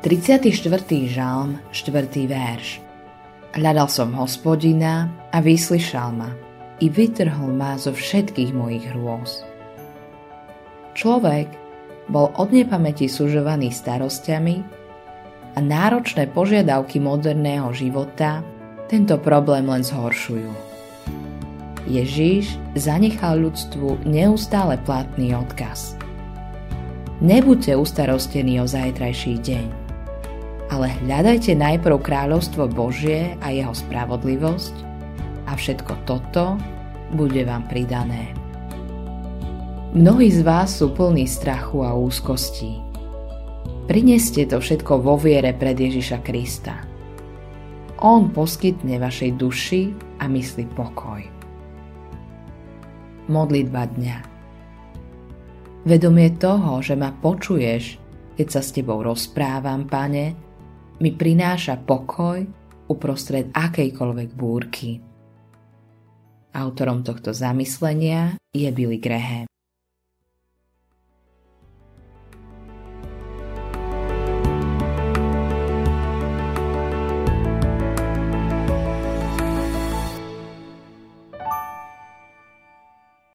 34. žalm, 4. verš. Hľadal som hospodina a vyslyšal ma i vytrhol ma zo všetkých mojich hrôz. Človek bol od nepamäti sužovaný starostiami a náročné požiadavky moderného života tento problém len zhoršujú. Ježíš zanechal ľudstvu neustále platný odkaz. Nebuďte ustarostení o zajtrajší deň ale hľadajte najprv kráľovstvo Božie a jeho spravodlivosť a všetko toto bude vám pridané. Mnohí z vás sú plní strachu a úzkostí. Prineste to všetko vo viere pred Ježiša Krista. On poskytne vašej duši a mysli pokoj. Modlitba dňa Vedomie toho, že ma počuješ, keď sa s tebou rozprávam, pane, mi prináša pokoj uprostred akejkoľvek búrky. Autorom tohto zamyslenia je Billy Graham.